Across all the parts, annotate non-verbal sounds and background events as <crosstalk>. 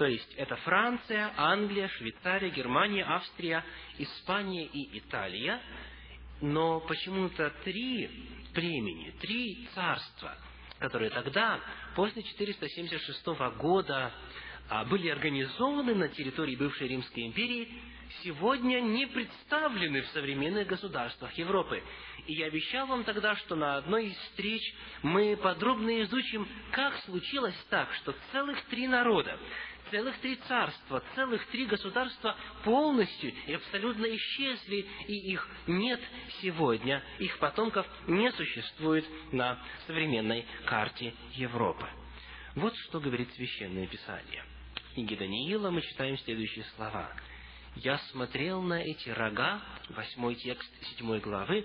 То есть это Франция, Англия, Швейцария, Германия, Австрия, Испания и Италия. Но почему-то три племени, три царства, которые тогда, после 476 года, а, были организованы на территории бывшей Римской империи, сегодня не представлены в современных государствах Европы. И я обещал вам тогда, что на одной из встреч мы подробно изучим, как случилось так, что целых три народа, целых три царства, целых три государства полностью и абсолютно исчезли, и их нет сегодня, их потомков не существует на современной карте Европы. Вот что говорит Священное Писание. В книге Даниила мы читаем следующие слова – я смотрел на эти рога, восьмой текст седьмой главы,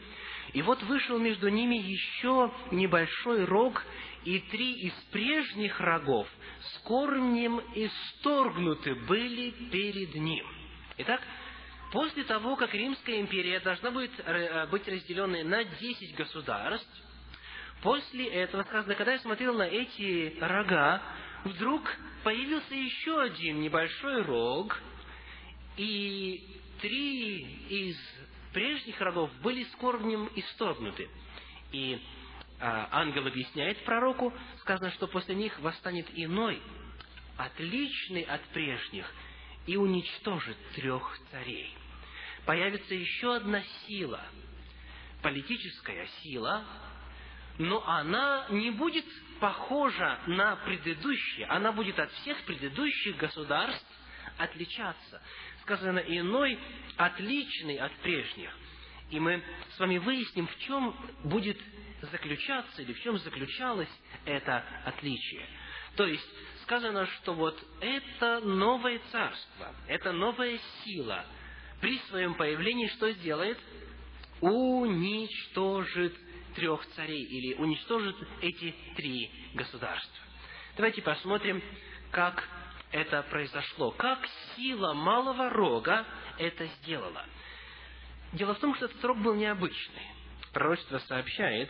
и вот вышел между ними еще небольшой рог, и три из прежних рогов с корнем исторгнуты были перед ним. Итак, после того, как Римская империя должна будет э, быть разделенной на десять государств, после этого сказано, когда я смотрел на эти рога, вдруг появился еще один небольшой рог – и три из прежних рогов были с корнем исторгнуты. И ангел объясняет пророку, сказано, что после них восстанет иной, отличный от прежних, и уничтожит трех царей. Появится еще одна сила, политическая сила, но она не будет похожа на предыдущие, она будет от всех предыдущих государств отличаться сказано иной, отличный от прежних. И мы с вами выясним, в чем будет заключаться или в чем заключалось это отличие. То есть сказано, что вот это новое царство, это новая сила при своем появлении что сделает? Уничтожит трех царей или уничтожит эти три государства. Давайте посмотрим, как это произошло, как сила малого рога это сделала. Дело в том, что этот рог был необычный. Пророчество сообщает,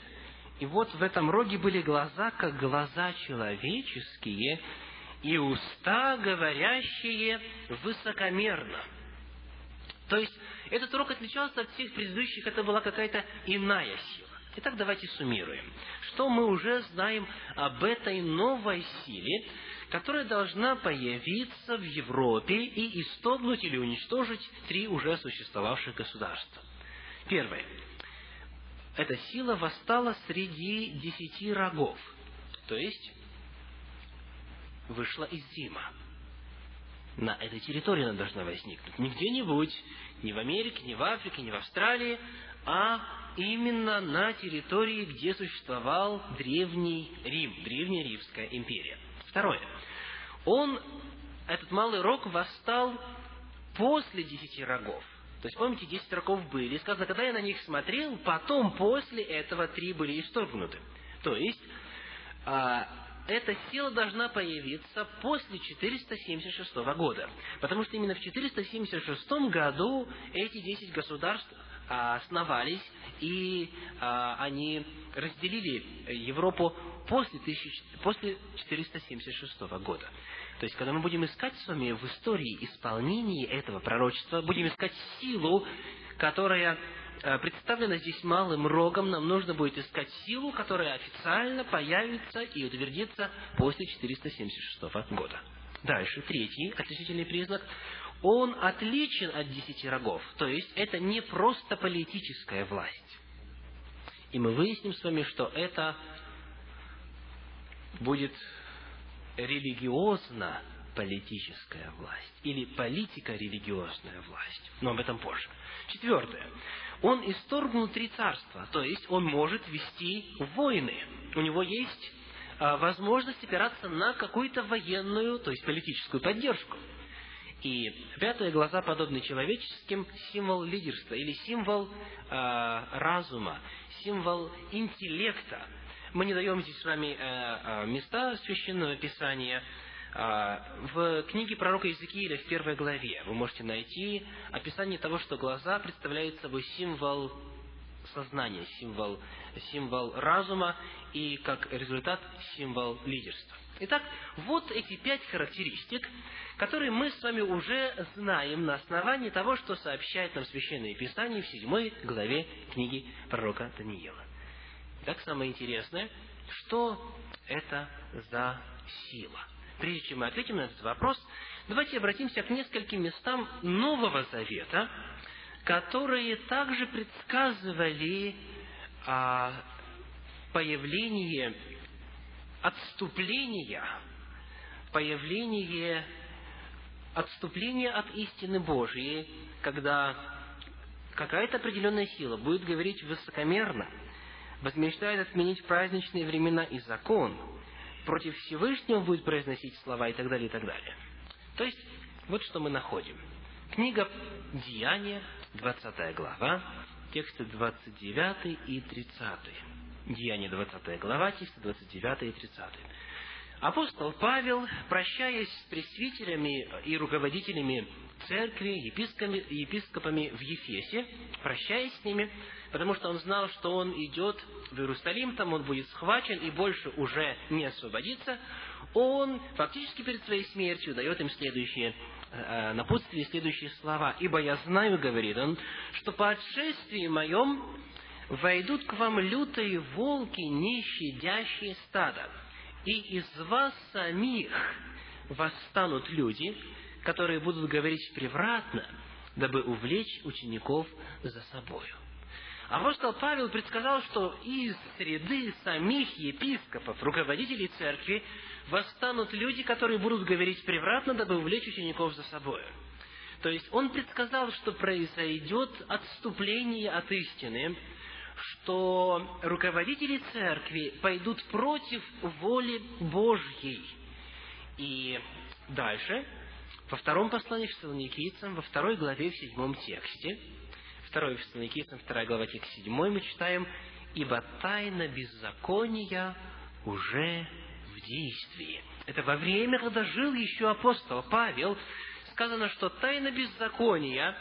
и вот в этом роге были глаза, как глаза человеческие, и уста, говорящие высокомерно. То есть, этот рог отличался от всех предыдущих, это была какая-то иная сила. Итак, давайте суммируем. Что мы уже знаем об этой новой силе, которая должна появиться в Европе и исторгнуть или уничтожить три уже существовавших государства. Первое. Эта сила восстала среди десяти рогов, то есть вышла из Дима. На этой территории она должна возникнуть. Не где-нибудь, не в Америке, не в Африке, не в Австралии, а именно на территории, где существовал Древний Рим, Древняя Римская империя. Второе. Он, этот малый рог, восстал после десяти рогов. То есть, помните, десять рогов были. Сказано, когда я на них смотрел, потом, после этого, три были исторгнуты. То есть, а, эта сила должна появиться после 476 года. Потому что именно в 476 году эти десять государств а, основались, и а, они разделили Европу после, 1000, после 476 года. То есть, когда мы будем искать с вами в истории исполнения этого пророчества, будем искать силу, которая а, представлена здесь малым рогом, нам нужно будет искать силу, которая официально появится и утвердится после 476 года. Дальше, третий отличительный признак он отличен от десяти рогов. То есть это не просто политическая власть. И мы выясним с вами, что это будет религиозно политическая власть или политико-религиозная власть. Но об этом позже. Четвертое. Он исторгнул три царства, то есть он может вести войны. У него есть а, возможность опираться на какую-то военную, то есть политическую поддержку. И пятые глаза подобны человеческим символ лидерства или символ э, разума, символ интеллекта. Мы не даем здесь с вами э, э, места священного писания. Э, в книге пророка Иезекииля в первой главе вы можете найти описание того, что глаза представляют собой символ сознания, символ, символ разума и, как результат, символ лидерства. Итак, вот эти пять характеристик, которые мы с вами уже знаем на основании того, что сообщает нам Священное Писание в седьмой главе книги пророка Даниила. Итак, самое интересное, что это за сила? Прежде чем мы ответим на этот вопрос, давайте обратимся к нескольким местам Нового Завета, которые также предсказывали а, появление отступления, появление отступления от истины Божьей, когда какая-то определенная сила будет говорить высокомерно, возмечтает отменить праздничные времена и закон, против Всевышнего будет произносить слова и так далее, и так далее. То есть, вот что мы находим. Книга Деяния, 20 глава, тексты 29 и 30. Деяние 20 глава, тексты 29 и 30. Апостол Павел, прощаясь с пресвитерами и руководителями церкви, епископами, епископами в Ефесе, прощаясь с ними, потому что он знал, что он идет в Иерусалим, там он будет схвачен и больше уже не освободится, он фактически перед своей смертью дает им следующее э, напутствие, следующие слова. «Ибо я знаю, — говорит он, — что по отшествии моем войдут к вам лютые волки, не щадящие стада, и из вас самих восстанут люди, которые будут говорить превратно, дабы увлечь учеников за собою. Апостол Павел предсказал, что из среды самих епископов, руководителей церкви, восстанут люди, которые будут говорить превратно, дабы увлечь учеников за собою. То есть он предсказал, что произойдет отступление от истины, что руководители церкви пойдут против воли Божьей. И дальше, во втором послании к Фессалоникийцам, во второй главе, в седьмом тексте, второй Фессалоникийцам, вторая глава, текст седьмой, мы читаем, «Ибо тайна беззакония уже в действии». Это во время, когда жил еще апостол Павел, сказано, что тайна беззакония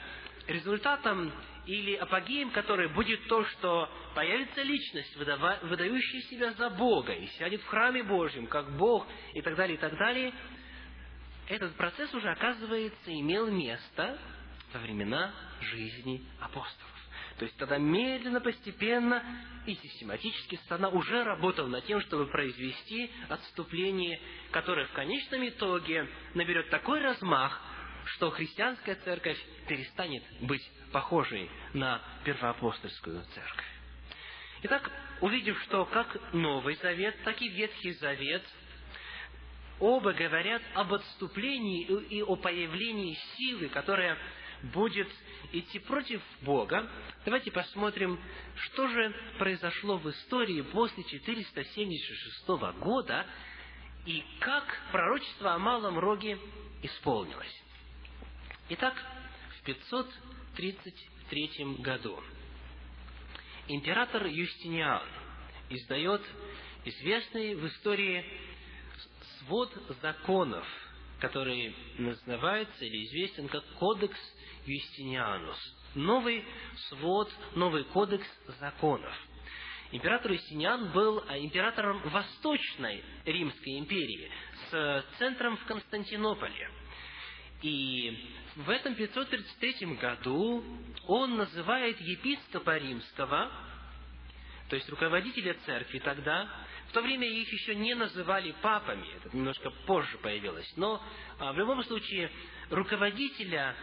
результатом или апогеем которой будет то, что появится личность, выдающая себя за Бога, и сядет в храме Божьем, как Бог, и так далее, и так далее, этот процесс уже, оказывается, имел место во времена жизни апостолов. То есть тогда медленно, постепенно и систематически страна уже работала над тем, чтобы произвести отступление, которое в конечном итоге наберет такой размах, что христианская церковь перестанет быть похожей на первоапостольскую церковь. Итак, увидев, что как Новый Завет, так и Ветхий Завет оба говорят об отступлении и о появлении силы, которая будет идти против Бога, давайте посмотрим, что же произошло в истории после 476 года и как пророчество о Малом Роге исполнилось. Итак, в 533 году император Юстиниан издает известный в истории свод законов, который называется или известен как Кодекс Юстинианус. Новый свод, новый кодекс законов. Император Юстиниан был а, императором Восточной Римской империи с центром в Константинополе – и в этом 533 году он называет епископа римского, то есть руководителя церкви тогда, в то время их еще не называли папами, это немножко позже появилось, но а, в любом случае руководителя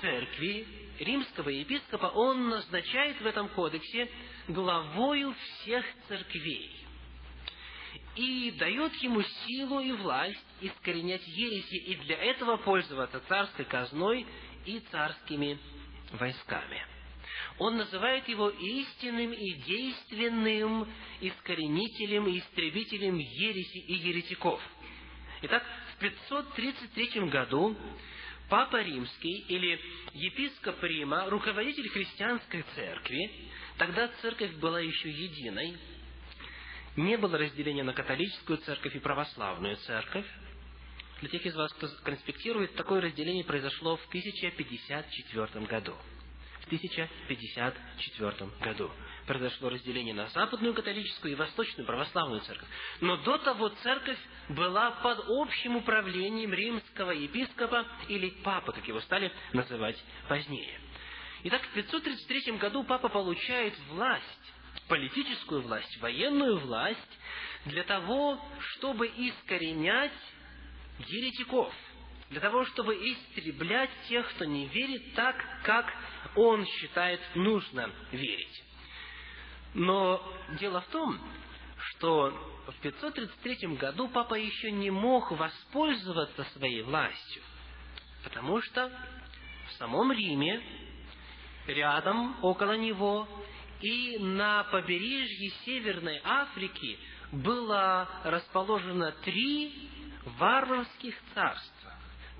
церкви, римского епископа, он назначает в этом кодексе главою всех церквей и дает ему силу и власть искоренять ереси, и для этого пользоваться царской казной и царскими войсками. Он называет его истинным и действенным искоренителем и истребителем ереси и еретиков. Итак, в 533 году Папа Римский или епископ Рима, руководитель христианской церкви, тогда церковь была еще единой, не было разделения на католическую церковь и православную церковь. Для тех из вас, кто конспектирует, такое разделение произошло в 1054 году. В в 1054 году. Произошло разделение на западную католическую и восточную православную церковь. Но до того церковь была под общим управлением римского епископа или папы, как его стали называть позднее. Итак, в 533 году папа получает власть, политическую власть, военную власть, для того, чтобы искоренять еретиков, для того, чтобы истреблять тех, кто не верит так, как он считает нужно верить. Но дело в том, что в 533 году папа еще не мог воспользоваться своей властью, потому что в самом Риме, рядом, около него, и на побережье Северной Африки было расположено три варварских царства,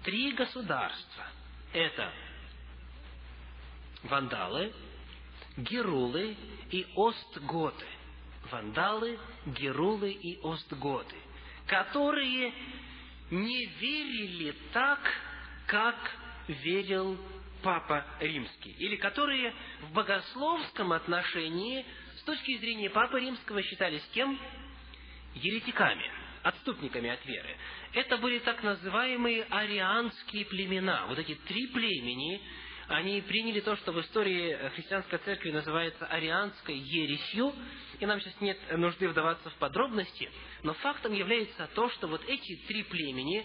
три государства. Это вандалы, герулы и остготы. Вандалы, герулы и остготы, которые не верили так, как верил Папа Римский, или которые в богословском отношении с точки зрения Папы Римского считались кем? Еретиками, отступниками от веры. Это были так называемые арианские племена. Вот эти три племени, они приняли то, что в истории христианской церкви называется арианской ересью, и нам сейчас нет нужды вдаваться в подробности, но фактом является то, что вот эти три племени,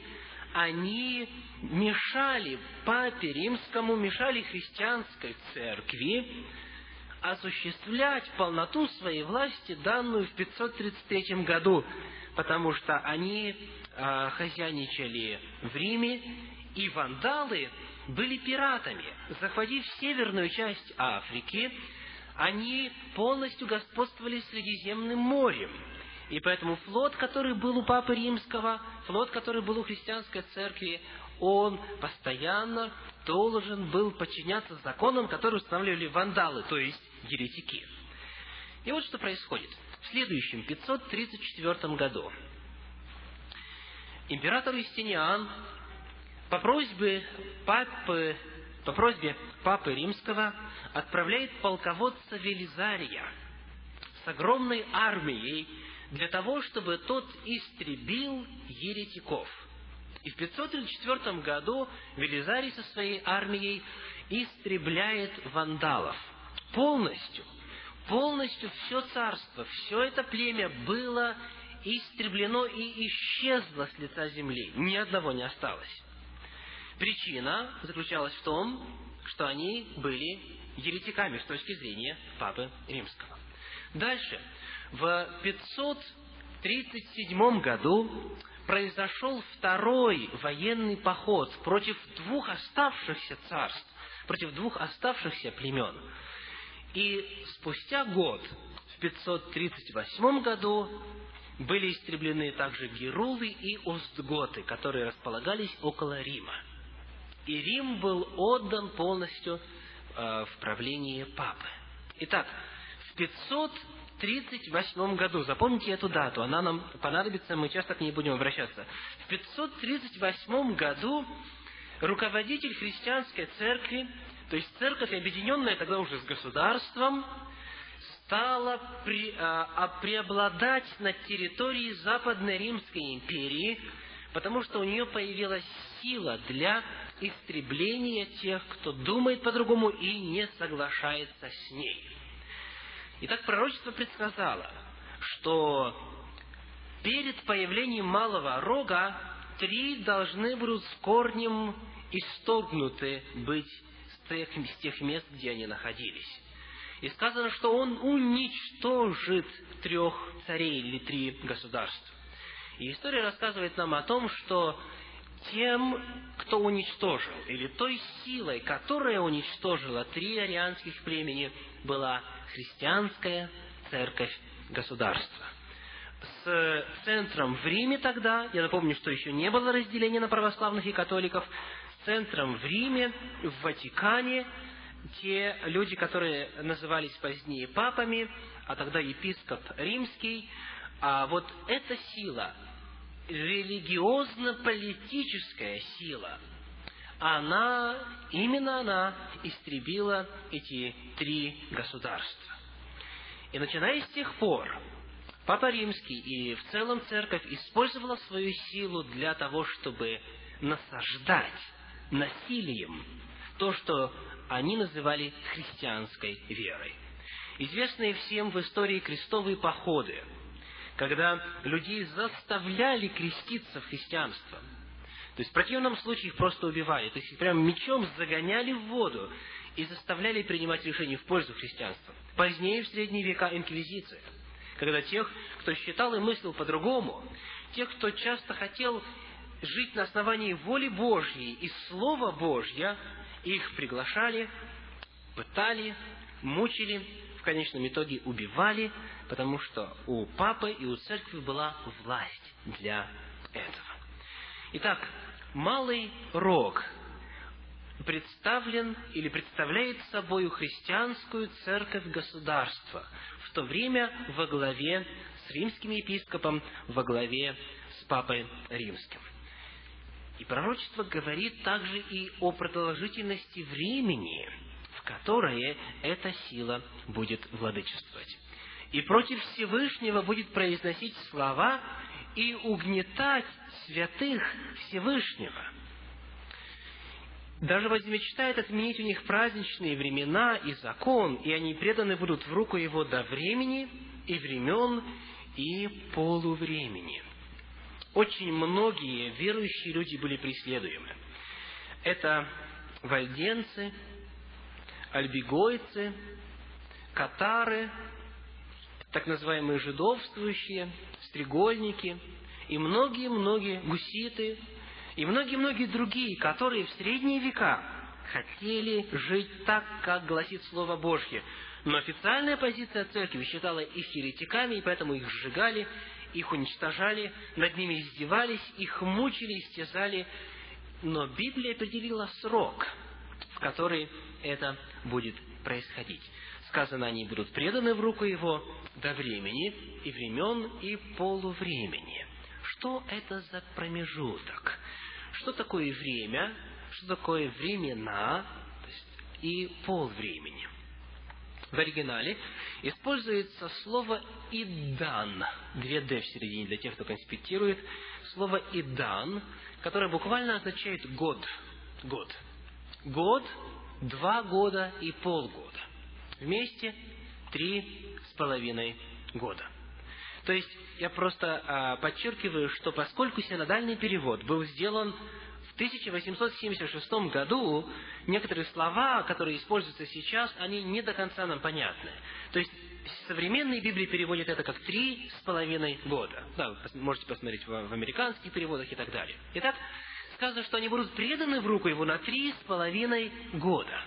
они мешали папе римскому, мешали христианской церкви осуществлять полноту своей власти, данную в 533 году, потому что они э, хозяйничали в Риме, и вандалы были пиратами. Захватив северную часть Африки, они полностью господствовали Средиземным морем. И поэтому флот, который был у Папы Римского, флот, который был у христианской церкви, он постоянно должен был подчиняться законам, которые устанавливали вандалы, то есть еретики. И вот что происходит. В следующем, 534 году, император Юстиниан по просьбе папы, по просьбе папы римского отправляет полководца Велизария с огромной армией для того, чтобы тот истребил еретиков. И в 534 году Велизарий со своей армией истребляет вандалов. Полностью, полностью все царство, все это племя было истреблено и исчезло с лица земли. Ни одного не осталось. Причина заключалась в том, что они были еретиками с точки зрения Папы Римского. Дальше. В 537 году произошел второй военный поход против двух оставшихся царств, против двух оставшихся племен. И спустя год, в 538 году, были истреблены также Герулы и Остготы, которые располагались около Рима. И Рим был отдан полностью э, в правление папы. Итак, в 538 году, запомните эту дату, она нам понадобится, мы часто к ней будем обращаться. В 538 году руководитель христианской церкви, то есть церковь, объединенная тогда уже с государством, стала при, а, а, преобладать на территории Западной Римской империи, потому что у нее появилась сила для истребления тех, кто думает по-другому и не соглашается с ней. Итак, пророчество предсказало, что перед появлением малого рога три должны будут с корнем исторгнуты быть с тех, с тех мест, где они находились. И сказано, что он уничтожит трех царей или три государства. И история рассказывает нам о том, что тем, кто уничтожил, или той силой, которая уничтожила три арианских племени, была христианская церковь государства. С центром в Риме тогда, я напомню, что еще не было разделения на православных и католиков, с центром в Риме, в Ватикане, те люди, которые назывались позднее папами, а тогда епископ римский, а вот эта сила, религиозно-политическая сила, она, именно она истребила эти три государства. И начиная с тех пор, Папа Римский и в целом церковь использовала свою силу для того, чтобы насаждать насилием то, что они называли христианской верой. Известные всем в истории крестовые походы, когда людей заставляли креститься в христианство – то есть в противном случае их просто убивали. То есть их прям мечом загоняли в воду и заставляли принимать решения в пользу христианства. Позднее, в средние века, инквизиция. Когда тех, кто считал и мыслил по-другому, тех, кто часто хотел жить на основании воли Божьей и Слова Божья, их приглашали, пытали, мучили, в конечном итоге убивали, потому что у папы и у церкви была власть для этого. Итак, малый рог представлен или представляет собой христианскую церковь государства, в то время во главе с римским епископом, во главе с папой римским. И пророчество говорит также и о продолжительности времени, в которое эта сила будет владычествовать. И против Всевышнего будет произносить слова и угнетать святых Всевышнего. Даже возмечтает отменить у них праздничные времена и закон, и они преданы будут в руку его до времени и времен и полувремени. Очень многие верующие люди были преследуемы. Это вальденцы, альбигойцы, катары, так называемые жидовствующие, стрегольники и многие-многие гуситы и многие-многие другие, которые в средние века хотели жить так, как гласит Слово Божье. Но официальная позиция церкви считала их еретиками, и поэтому их сжигали, их уничтожали, над ними издевались, их мучили, истязали. Но Библия определила срок, в который это будет происходить. Сказано, они будут преданы в руку его до времени, и времен, и полувремени. Что это за промежуток? Что такое время? Что такое времена? и полвремени? В оригинале используется слово «идан», две «д» в середине для тех, кто конспектирует, слово «идан», которое буквально означает «год». Год. Год, два года и полгода. Вместе три с половиной года. То есть я просто а, подчеркиваю, что поскольку синодальный перевод был сделан в 1876 году, некоторые слова, которые используются сейчас, они не до конца нам понятны. То есть современные Библии переводят это как три с половиной года. Да, вы можете посмотреть в, в американских переводах и так далее. Итак, сказано, что они будут преданы в руку его на три с половиной года.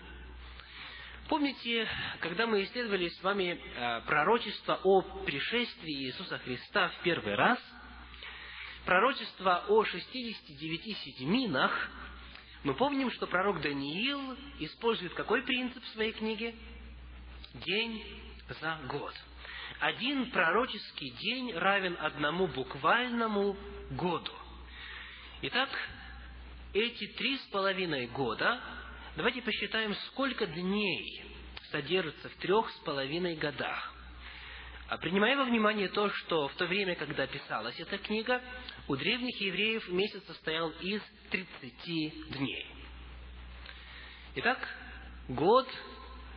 Помните, когда мы исследовали с вами э, пророчество о пришествии Иисуса Христа в первый раз, пророчество о 69 седьминах, мы помним, что пророк Даниил использует какой принцип в своей книге? День за год. Один пророческий день равен одному буквальному году. Итак, эти три с половиной года Давайте посчитаем, сколько дней содержится в трех с половиной годах. А принимая во внимание то, что в то время, когда писалась эта книга, у древних евреев месяц состоял из 30 дней. Итак, год,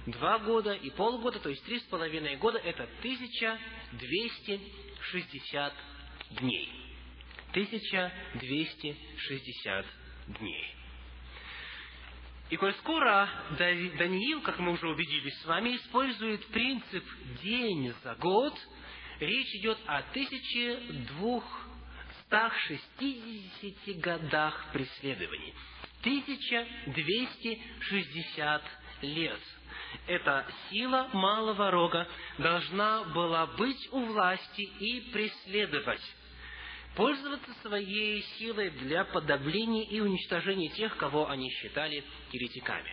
два года и полгода, то есть три с половиной года, это 1260 дней. 1260 дней. И коль скоро Даниил, как мы уже убедились с вами, использует принцип день за год, речь идет о 1260 годах преследований. 1260 лет. Эта сила малого рога должна была быть у власти и преследовать пользоваться своей силой для подавления и уничтожения тех, кого они считали еретиками.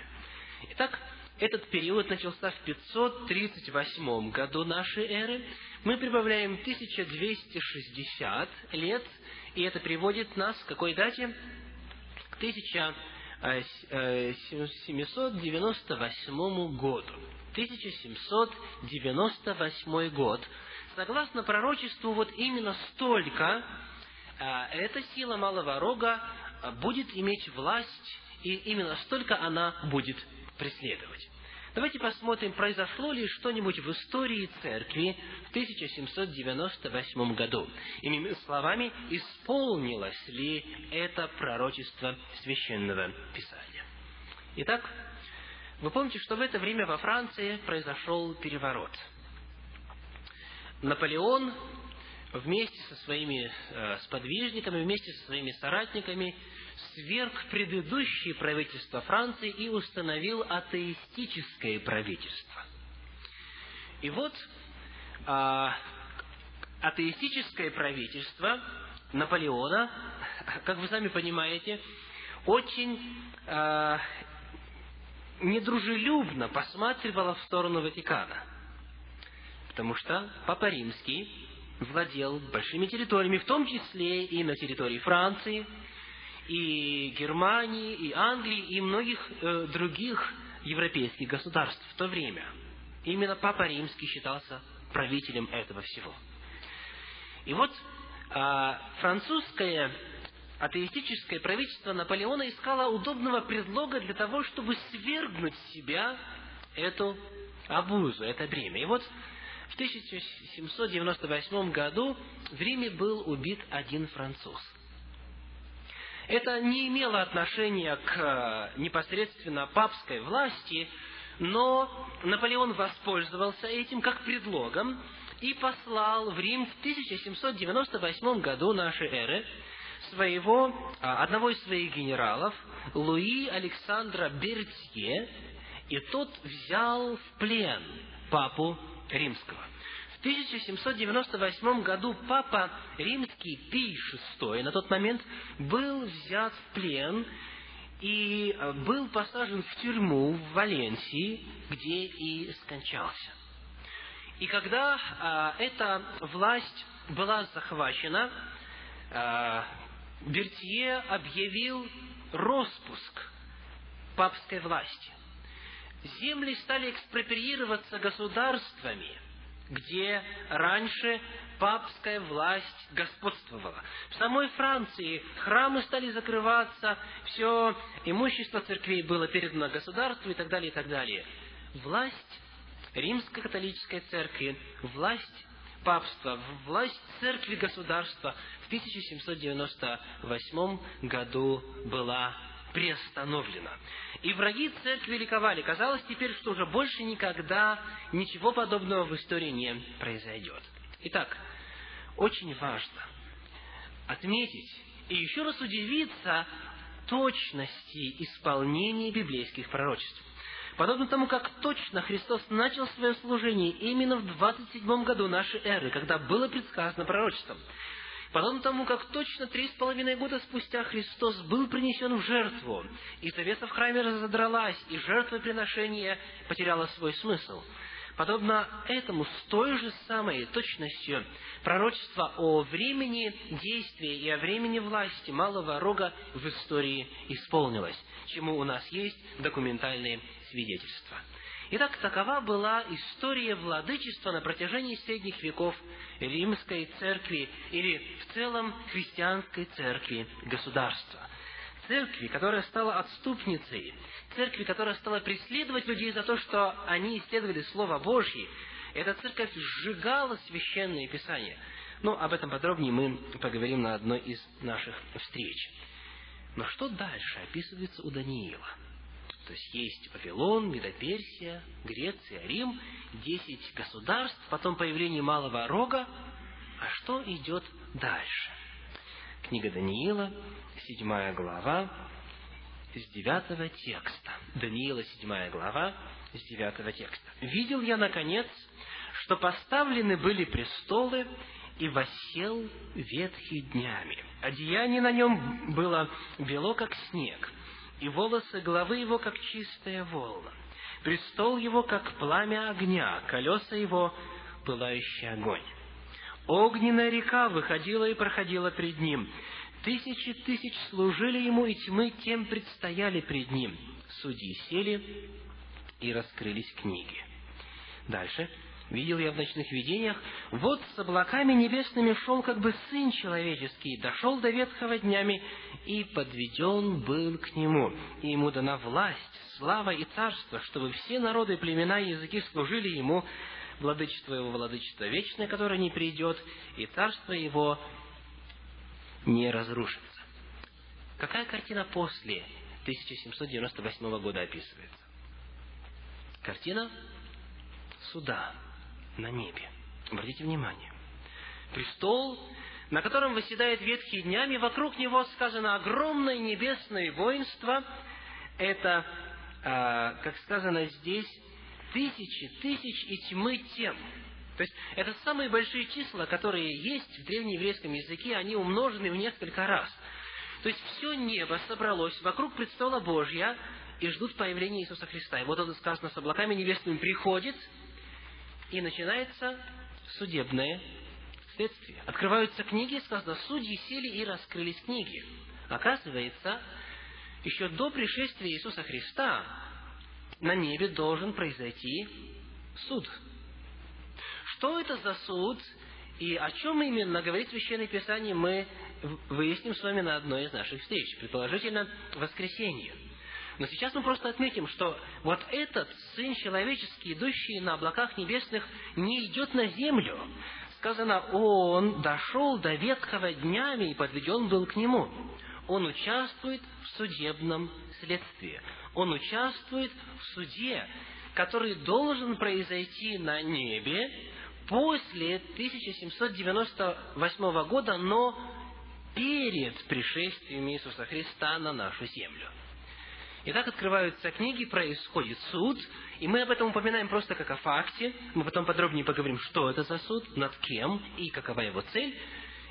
Итак, этот период начался в 538 году нашей эры. Мы прибавляем 1260 лет, и это приводит нас к какой дате? К 1000 1798 году. 1798 год. Согласно пророчеству, вот именно столько эта сила малого рога будет иметь власть, и именно столько она будет преследовать. Давайте посмотрим, произошло ли что-нибудь в истории церкви в 1798 году. Иными словами, исполнилось ли это пророчество священного писания. Итак, вы помните, что в это время во Франции произошел переворот. Наполеон вместе со своими э, сподвижниками, вместе со своими соратниками сверг предыдущее правительство Франции и установил атеистическое правительство. И вот а, атеистическое правительство Наполеона, <laughs> как вы сами понимаете, очень а, недружелюбно посматривало в сторону Ватикана. Потому что Папа Римский владел большими территориями, в том числе и на территории Франции, и Германии, и Англии, и многих э, других европейских государств в то время. Именно Папа Римский считался правителем этого всего. И вот э, французское атеистическое правительство Наполеона искало удобного предлога для того, чтобы свергнуть себя эту обузу, это бремя. И вот в 1798 году в Риме был убит один француз. Это не имело отношения к э, непосредственно папской власти, но Наполеон воспользовался этим как предлогом и послал в Рим в 1798 году нашей эры своего, а, одного из своих генералов, Луи Александра Бертье, и тот взял в плен папу римского. 1798 году папа римский Пий VI на тот момент был взят в плен и э, был посажен в тюрьму в Валенсии, где и скончался. И когда а, эта власть была захвачена, а, Бертье объявил распуск папской власти. Земли стали экспроприироваться государствами – где раньше папская власть господствовала. В самой Франции храмы стали закрываться, все имущество церквей было передано государству и так далее, и так далее. Власть римской католической церкви, власть папства, власть церкви государства в 1798 году была приостановлена. И враги церкви ликовали. Казалось теперь, что уже больше никогда ничего подобного в истории не произойдет. Итак, очень важно отметить и еще раз удивиться точности исполнения библейских пророчеств. Подобно тому, как точно Христос начал свое служение именно в 27 году нашей эры, когда было предсказано пророчеством. Подобно тому, как точно три с половиной года спустя Христос был принесен в жертву, и завеса в храме разодралась, и жертвоприношение потеряло свой смысл. Подобно этому, с той же самой точностью, пророчество о времени действия и о времени власти малого рога в истории исполнилось, чему у нас есть документальные свидетельства. Итак, такова была история владычества на протяжении средних веков римской церкви или в целом христианской церкви государства. Церкви, которая стала отступницей, церкви, которая стала преследовать людей за то, что они исследовали Слово Божье, эта церковь сжигала священные писания. Но об этом подробнее мы поговорим на одной из наших встреч. Но что дальше описывается у Даниила? То есть есть Вавилон, Медоперсия, Греция, Рим, десять государств, потом появление Малого Рога. А что идет дальше? Книга Даниила, седьмая глава, с девятого текста. Даниила, седьмая глава, с девятого текста. «Видел я, наконец, что поставлены были престолы, и восел ветхий днями. Одеяние на нем было бело, как снег, и волосы головы его, как чистая волна. Престол его, как пламя огня, колеса его, пылающий огонь. Огненная река выходила и проходила пред ним. Тысячи тысяч служили ему, и тьмы тем предстояли пред ним. Судьи сели, и раскрылись книги. Дальше. Видел я в ночных видениях, вот с облаками небесными шел как бы Сын Человеческий, дошел до ветхого днями, и подведен был к Нему. И Ему дана власть, слава и царство, чтобы все народы, племена и языки служили Ему, владычество Его, владычество вечное, которое не придет, и царство Его не разрушится. Какая картина после 1798 года описывается? Картина суда на небе. Обратите внимание. Престол, на котором восседает ветхий днями, вокруг него сказано огромное небесное воинство. Это, э, как сказано здесь, тысячи тысяч и тьмы тем. То есть это самые большие числа, которые есть в древнееврейском языке, они умножены в несколько раз. То есть все небо собралось вокруг престола Божья и ждут появления Иисуса Христа. И вот это сказано, с облаками небесными приходит, и начинается судебное следствие. Открываются книги, сказано, судьи сели и раскрылись книги. Оказывается, еще до пришествия Иисуса Христа на небе должен произойти суд. Что это за суд и о чем именно говорит Священное Писание, мы выясним с вами на одной из наших встреч, предположительно, воскресенье. Но сейчас мы просто отметим, что вот этот Сын Человеческий, идущий на облаках небесных, не идет на землю. Сказано, Он дошел до ветхого днями и подведен был к Нему. Он участвует в судебном следствии. Он участвует в суде, который должен произойти на небе после 1798 года, но перед пришествием Иисуса Христа на нашу землю. Итак, открываются книги, происходит суд, и мы об этом упоминаем просто как о факте. Мы потом подробнее поговорим, что это за суд, над кем и какова его цель.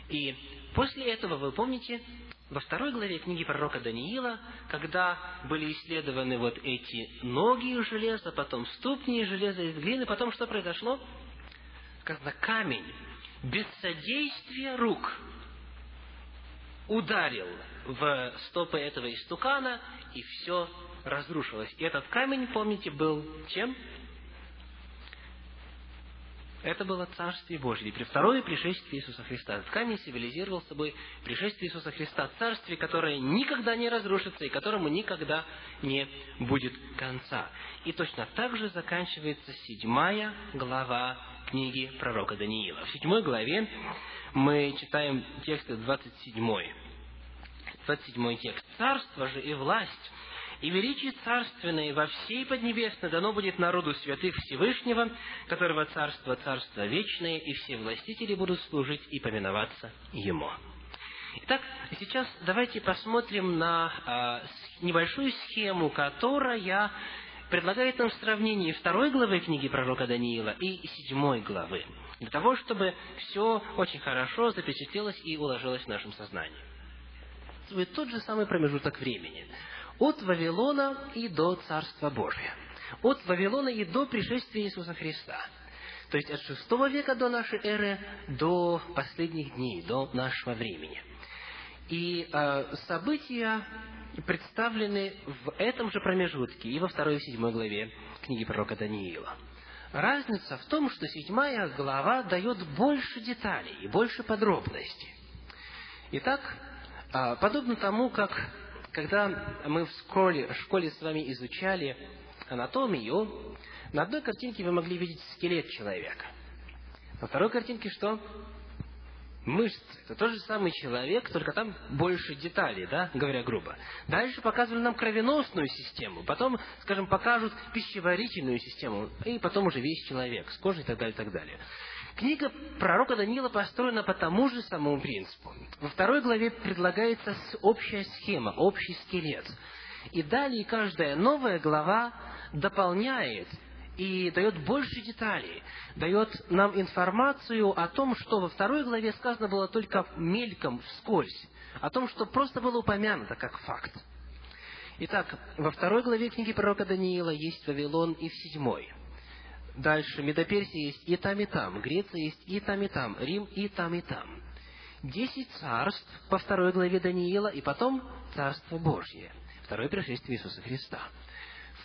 И после этого, вы помните, во второй главе книги пророка Даниила, когда были исследованы вот эти ноги из железа, потом ступни из железа, из глины, потом что произошло? Сказано, камень без содействия рук ударил в стопы этого истукана, и все разрушилось. И этот камень, помните, был чем? Это было Царствие Божье. При второе пришествие Иисуса Христа. Этот камень символизировал собой пришествие Иисуса Христа. Царствие, которое никогда не разрушится и которому никогда не будет конца. И точно так же заканчивается седьмая глава книги пророка Даниила. В седьмой главе мы читаем текст 27. 27 текст. «Царство же и власть, и величие царственное во всей Поднебесной дано будет народу святых Всевышнего, которого царство царство вечное, и все властители будут служить и поминоваться Ему». Итак, сейчас давайте посмотрим на а, небольшую схему, которая предлагает нам сравнение второй главы книги пророка Даниила и седьмой главы, для того, чтобы все очень хорошо запечатлелось и уложилось в нашем сознании описывает тот же самый промежуток времени. От Вавилона и до Царства Божия. От Вавилона и до пришествия Иисуса Христа. То есть от шестого века до нашей эры до последних дней, до нашего времени. И э, события представлены в этом же промежутке и во второй и седьмой главе книги пророка Даниила. Разница в том, что седьмая глава дает больше деталей и больше подробностей. Итак, подобно тому, как когда мы в школе, в школе с вами изучали анатомию, на одной картинке вы могли видеть скелет человека. На второй картинке что? Мышцы. Это тот же самый человек, только там больше деталей, да, говоря грубо. Дальше показывали нам кровеносную систему, потом, скажем, покажут пищеварительную систему, и потом уже весь человек с кожей и так далее, и так далее. Книга пророка Даниила построена по тому же самому принципу. Во второй главе предлагается общая схема, общий скелет. И далее каждая новая глава дополняет и дает больше деталей, дает нам информацию о том, что во второй главе сказано было только мельком, вскользь, о том, что просто было упомянуто как факт. Итак, во второй главе книги пророка Даниила есть Вавилон и в седьмой – Дальше, Медоперсия есть и там, и там. Греция есть и там, и там. Рим и там, и там. десять царств по второй главе Даниила, и потом Царство Божье, второе пришествие Иисуса Христа.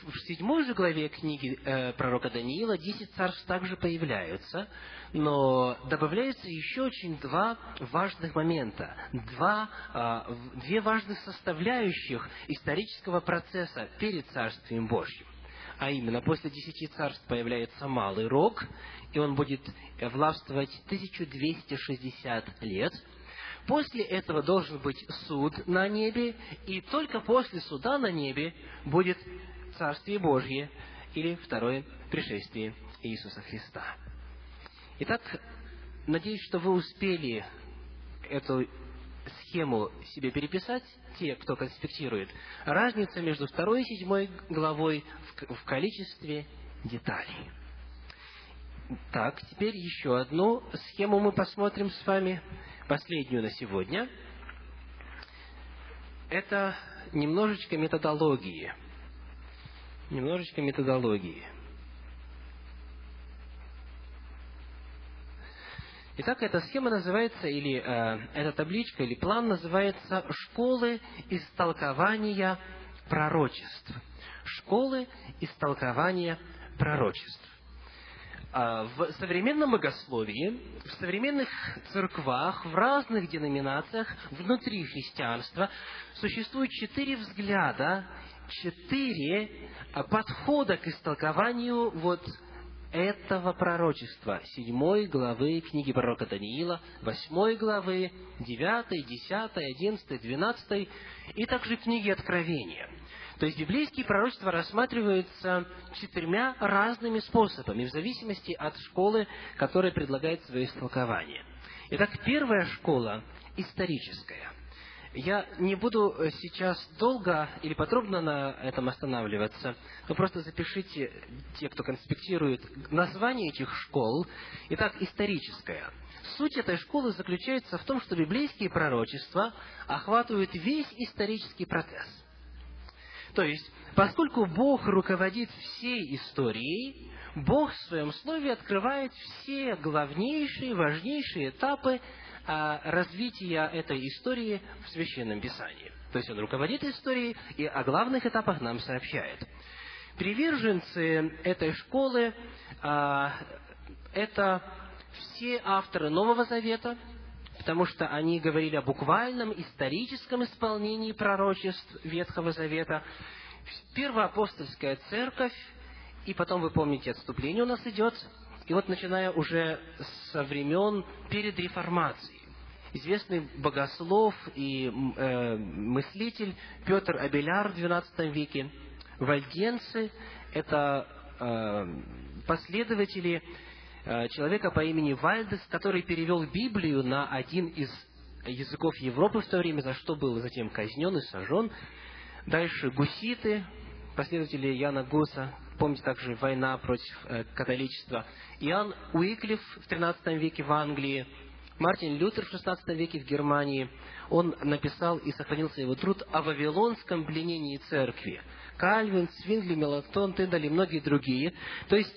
В седьмой же главе книги э, пророка Даниила десять царств также появляются, но добавляются еще очень два важных момента, два, э, две важных составляющих исторического процесса перед Царствием Божьим. А именно, после десяти царств появляется малый рог, и он будет властвовать 1260 лет. После этого должен быть суд на небе, и только после суда на небе будет Царствие Божье или второе пришествие Иисуса Христа. Итак, надеюсь, что вы успели эту схему себе переписать, те, кто конспектирует. Разница между второй и седьмой главой в, количестве деталей. Так, теперь еще одну схему мы посмотрим с вами, последнюю на сегодня. Это немножечко методологии. Немножечко методологии. Итак, эта схема называется, или э, эта табличка, или план называется «Школы истолкования пророчеств». Школы истолкования пророчеств. А, в современном богословии, в современных церквах, в разных деноминациях внутри христианства существует четыре взгляда, четыре подхода к истолкованию вот этого пророчества, седьмой главы книги пророка Даниила, восьмой главы, девятой, десятой, одиннадцатой, двенадцатой и также книги Откровения – то есть библейские пророчества рассматриваются четырьмя разными способами, в зависимости от школы, которая предлагает свое истолкование. Итак, первая школа – историческая. Я не буду сейчас долго или подробно на этом останавливаться, но просто запишите, те, кто конспектирует, название этих школ. Итак, историческая. Суть этой школы заключается в том, что библейские пророчества охватывают весь исторический процесс – то есть, поскольку Бог руководит всей историей, Бог в своем слове открывает все главнейшие, важнейшие этапы развития этой истории в Священном Писании. То есть он руководит историей и о главных этапах нам сообщает. Приверженцы этой школы а, это все авторы Нового Завета, потому что они говорили о буквальном историческом исполнении пророчеств Ветхого Завета. Первоапостольская церковь, и потом, вы помните, отступление у нас идет, и вот начиная уже со времен перед реформацией, известный богослов и э, мыслитель Петр Абеляр в XII веке, вальденцы – это э, последователи Э, человека по имени Вальдес, который перевел Библию на один из языков Европы в то время, за что был затем казнен и сожжен. Дальше гуситы, последователи Яна Гуса, помните также война против э, католичества. Иоанн Уиклиф в XIII веке в Англии, Мартин Лютер в XVI веке в Германии. Он написал и сохранился его труд о вавилонском пленении церкви. Кальвин, Свингли, Мелатон, Тендаль и многие другие. То есть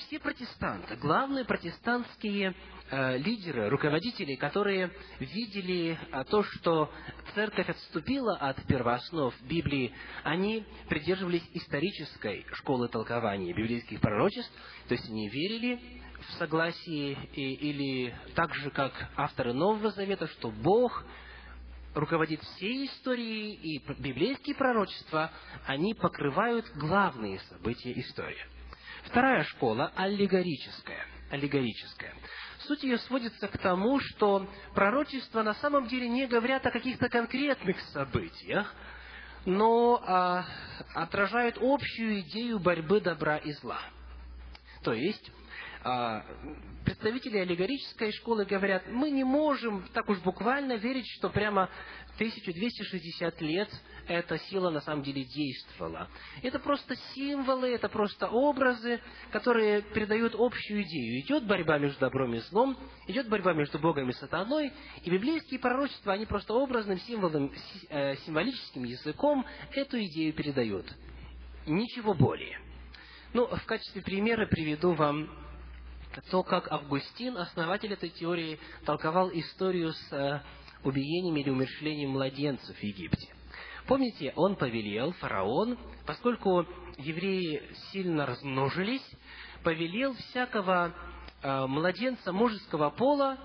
все протестанты, главные протестантские э, лидеры, руководители, которые видели э, то, что церковь отступила от первооснов Библии, они придерживались исторической школы толкования библейских пророчеств, то есть они верили в согласии и, или так же, как авторы Нового Завета, что Бог руководит всей историей, и библейские пророчества, они покрывают главные события истории. Вторая школа – аллегорическая. аллегорическая. Суть ее сводится к тому, что пророчества на самом деле не говорят о каких-то конкретных событиях, но а, отражают общую идею борьбы добра и зла. То есть, представители аллегорической школы говорят, мы не можем так уж буквально верить, что прямо 1260 лет эта сила на самом деле действовала. Это просто символы, это просто образы, которые передают общую идею. Идет борьба между добром и злом, идет борьба между Богом и сатаной, и библейские пророчества, они просто образным символом, э, символическим языком эту идею передают. Ничего более. Ну, в качестве примера приведу вам то, как Августин, основатель этой теории, толковал историю с э, убиением или умершлением младенцев в Египте. Помните, он повелел, фараон, поскольку евреи сильно размножились, повелел всякого э, младенца мужеского пола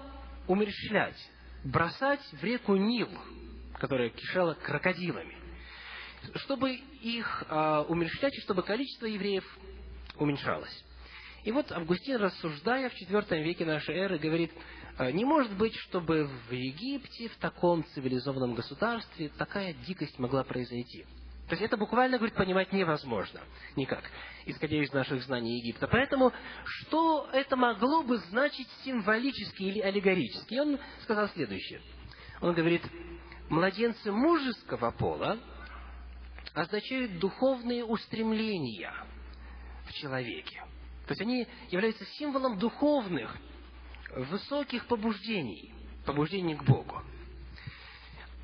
умерщвлять, бросать в реку Нил, которая кишела крокодилами, чтобы их э, умерщвлять и чтобы количество евреев уменьшалось. И вот Августин, рассуждая в IV веке нашей эры, говорит, «Э, не может быть, чтобы в Египте, в таком цивилизованном государстве, такая дикость могла произойти. То есть это буквально, говорит, понимать невозможно никак, исходя из наших знаний Египта. Поэтому, что это могло бы значить символически или аллегорически? И он сказал следующее. Он говорит, младенцы мужеского пола означают духовные устремления в человеке. То есть они являются символом духовных, высоких побуждений, побуждений к Богу.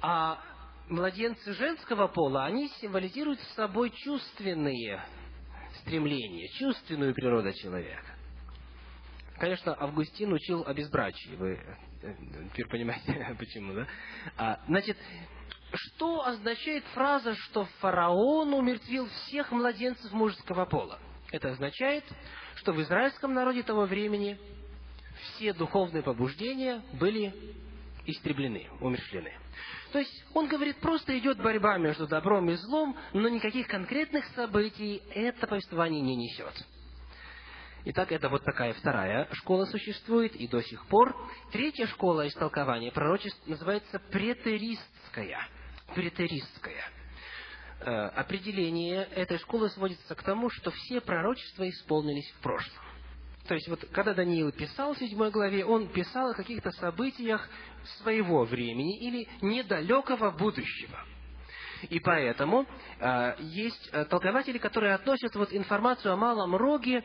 А младенцы женского пола, они символизируют собой чувственные стремления, чувственную природу человека. Конечно, Августин учил о безбрачии. Вы э, теперь понимаете, <laughs> почему, да? А, значит, что означает фраза, что фараон умертвил всех младенцев мужского пола? Это означает, что в израильском народе того времени все духовные побуждения были истреблены, умершлены. То есть он говорит, просто идет борьба между добром и злом, но никаких конкретных событий это повествование не несет. Итак, это вот такая вторая школа существует и до сих пор. Третья школа истолкования пророчеств называется претеристская. Претеристская. Э, определение этой школы сводится к тому, что все пророчества исполнились в прошлом. То есть, вот когда Даниил писал в седьмой главе, он писал о каких-то событиях своего времени или недалекого будущего. И поэтому э, есть э, толкователи, которые относят вот информацию о малом роге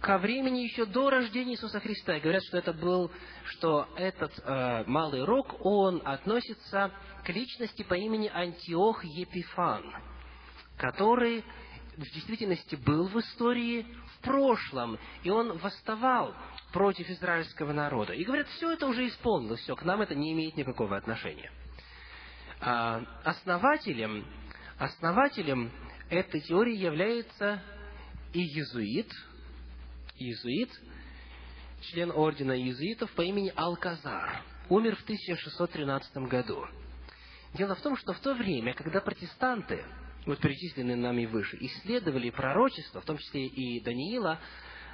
ко времени еще до рождения Иисуса Христа. И говорят, что это был, что этот э, малый рог, он относится к личности по имени Антиох Епифан, который в действительности был в истории в прошлом, и он восставал против израильского народа. И говорят, все это уже исполнилось, все, к нам это не имеет никакого отношения. А основателем, основателем этой теории является и иезуит, иезуит, член ордена иезуитов по имени Алказар, умер в 1613 году. Дело в том, что в то время, когда протестанты вот перечисленные нами выше, исследовали пророчество, в том числе и Даниила,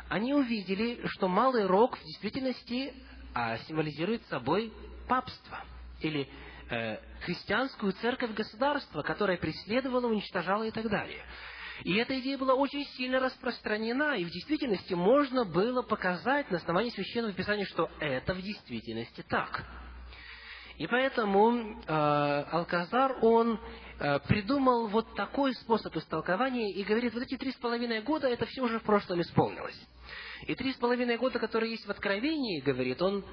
они увидели, что Малый Рог в действительности а, символизирует собой папство или э, христианскую церковь государства, которая преследовала, уничтожала и так далее. И эта идея была очень сильно распространена, и в действительности можно было показать на основании Священного Писания, что это в действительности так. И поэтому э, Алказар, он Э, придумал вот такой способ истолкования и говорит, вот эти три с половиной года, это все уже в прошлом исполнилось. И три с половиной года, которые есть в Откровении, говорит он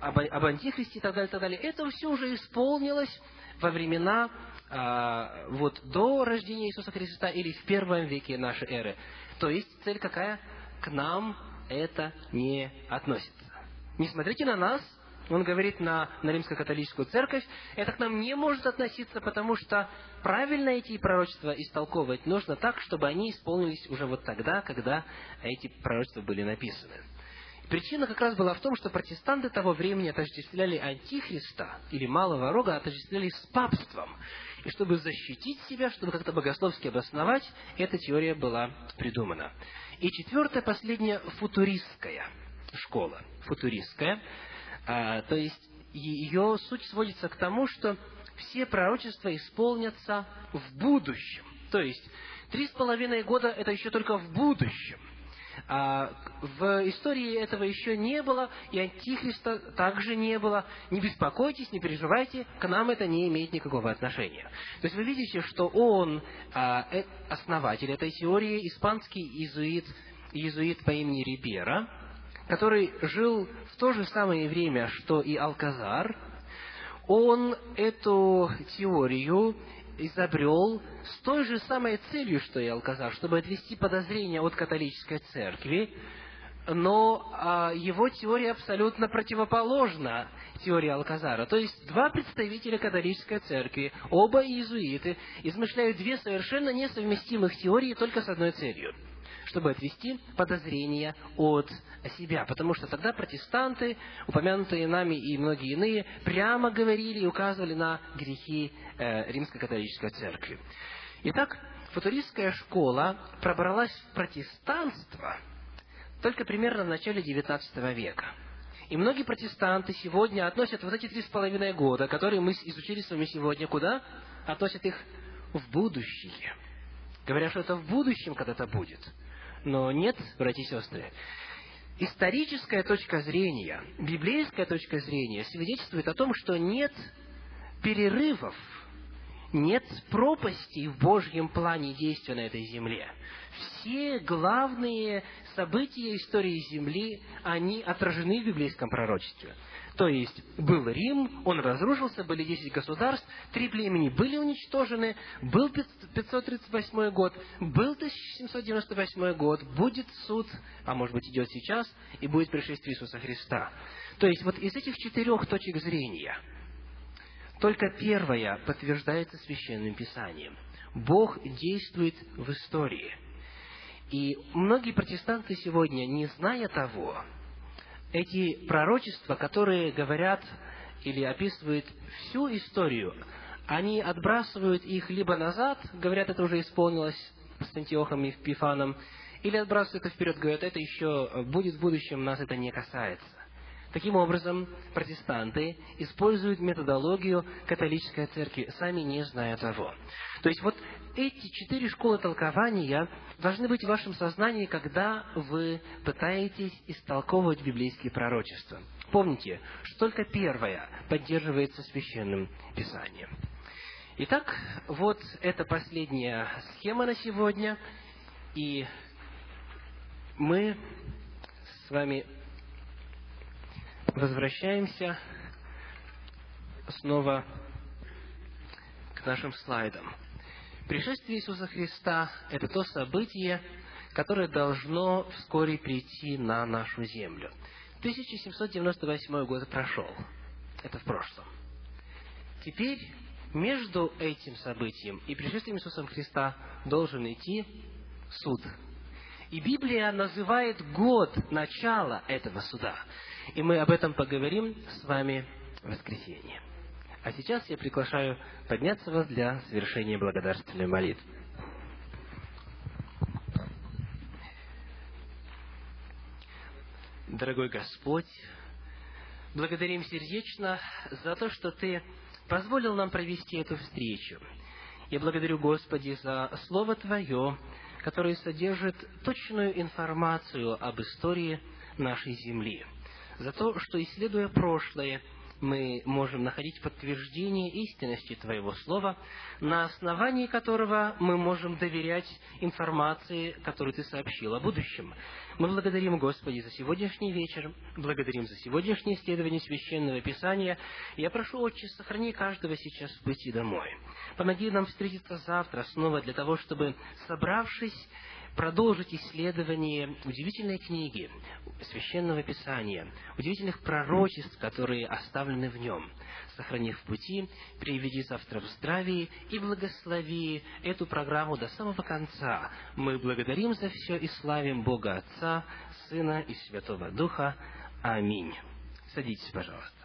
об, об Антихристе и так далее, и так далее, это все уже исполнилось во времена вот до рождения Иисуса Христа или в первом веке нашей эры. То есть цель какая? К нам это не относится. Не смотрите на нас, он говорит на, на римско-католическую церковь, это к нам не может относиться, потому что правильно эти пророчества истолковывать нужно так, чтобы они исполнились уже вот тогда, когда эти пророчества были написаны. Причина как раз была в том, что протестанты того времени отождествляли Антихриста или Малого Рога, отождествляли с папством. И чтобы защитить себя, чтобы как-то богословски обосновать, эта теория была придумана. И четвертая, последняя, футуристская школа. Футуристская. А, то есть ее суть сводится к тому, что все пророчества исполнятся в будущем. То есть три с половиной года это еще только в будущем. А в истории этого еще не было, и Антихриста также не было. Не беспокойтесь, не переживайте, к нам это не имеет никакого отношения. То есть вы видите, что он а, э, основатель этой теории, испанский иезуит, иезуит по имени Рибера, который жил в то же самое время, что и Алказар, он эту теорию изобрел с той же самой целью, что и Алказар, чтобы отвести подозрения от католической церкви но а, его теория абсолютно противоположна теории Алказара. То есть два представителя католической церкви, оба иезуиты, измышляют две совершенно несовместимых теории только с одной целью – чтобы отвести подозрения от себя. Потому что тогда протестанты, упомянутые нами и многие иные, прямо говорили и указывали на грехи э, римско-католической церкви. Итак, футуристская школа пробралась в протестанство только примерно в начале XIX века. И многие протестанты сегодня относят вот эти три с половиной года, которые мы изучили с вами сегодня, куда? Относят их в будущее. Говорят, что это в будущем когда-то будет. Но нет, братья и сестры. Историческая точка зрения, библейская точка зрения свидетельствует о том, что нет перерывов, нет пропастей в Божьем плане действия на этой земле. Все главные события истории Земли, они отражены в библейском пророчестве. То есть, был Рим, он разрушился, были десять государств, три племени были уничтожены, был 538 год, был 1798 год, будет суд, а может быть идет сейчас, и будет пришествие Иисуса Христа. То есть, вот из этих четырех точек зрения, только первая подтверждается Священным Писанием. Бог действует в истории. И многие протестанты сегодня, не зная того, эти пророчества, которые говорят или описывают всю историю, они отбрасывают их либо назад, говорят, это уже исполнилось с Антиохом и Пифаном, или отбрасывают это вперед, говорят, это еще будет в будущем, нас это не касается. Таким образом, протестанты используют методологию католической церкви, сами не зная того. То есть вот эти четыре школы толкования должны быть в вашем сознании, когда вы пытаетесь истолковывать библейские пророчества. Помните, что только первая поддерживается священным писанием. Итак, вот это последняя схема на сегодня, и мы с вами возвращаемся снова к нашим слайдам. Пришествие Иисуса Христа – это то событие, которое должно вскоре прийти на нашу землю. 1798 год прошел. Это в прошлом. Теперь между этим событием и пришествием Иисуса Христа должен идти суд. И Библия называет год начала этого суда. И мы об этом поговорим с вами в воскресенье. А сейчас я приглашаю подняться вас для совершения благодарственной молитвы. Дорогой Господь, благодарим сердечно за то, что Ты позволил нам провести эту встречу. Я благодарю, Господи, за Слово Твое, которое содержит точную информацию об истории нашей земли. За то, что, исследуя прошлое, мы можем находить подтверждение истинности Твоего Слова, на основании которого мы можем доверять информации, которую Ты сообщил о будущем. Мы благодарим, Господи, за сегодняшний вечер, благодарим за сегодняшнее исследование Священного Писания. Я прошу, Отче, сохрани каждого сейчас в пути домой. Помоги нам встретиться завтра снова для того, чтобы, собравшись, продолжить исследование удивительной книги Священного Писания, удивительных пророчеств, которые оставлены в нем. Сохранив пути, приведи завтра в здравии и благослови эту программу до самого конца. Мы благодарим за все и славим Бога Отца, Сына и Святого Духа. Аминь. Садитесь, пожалуйста.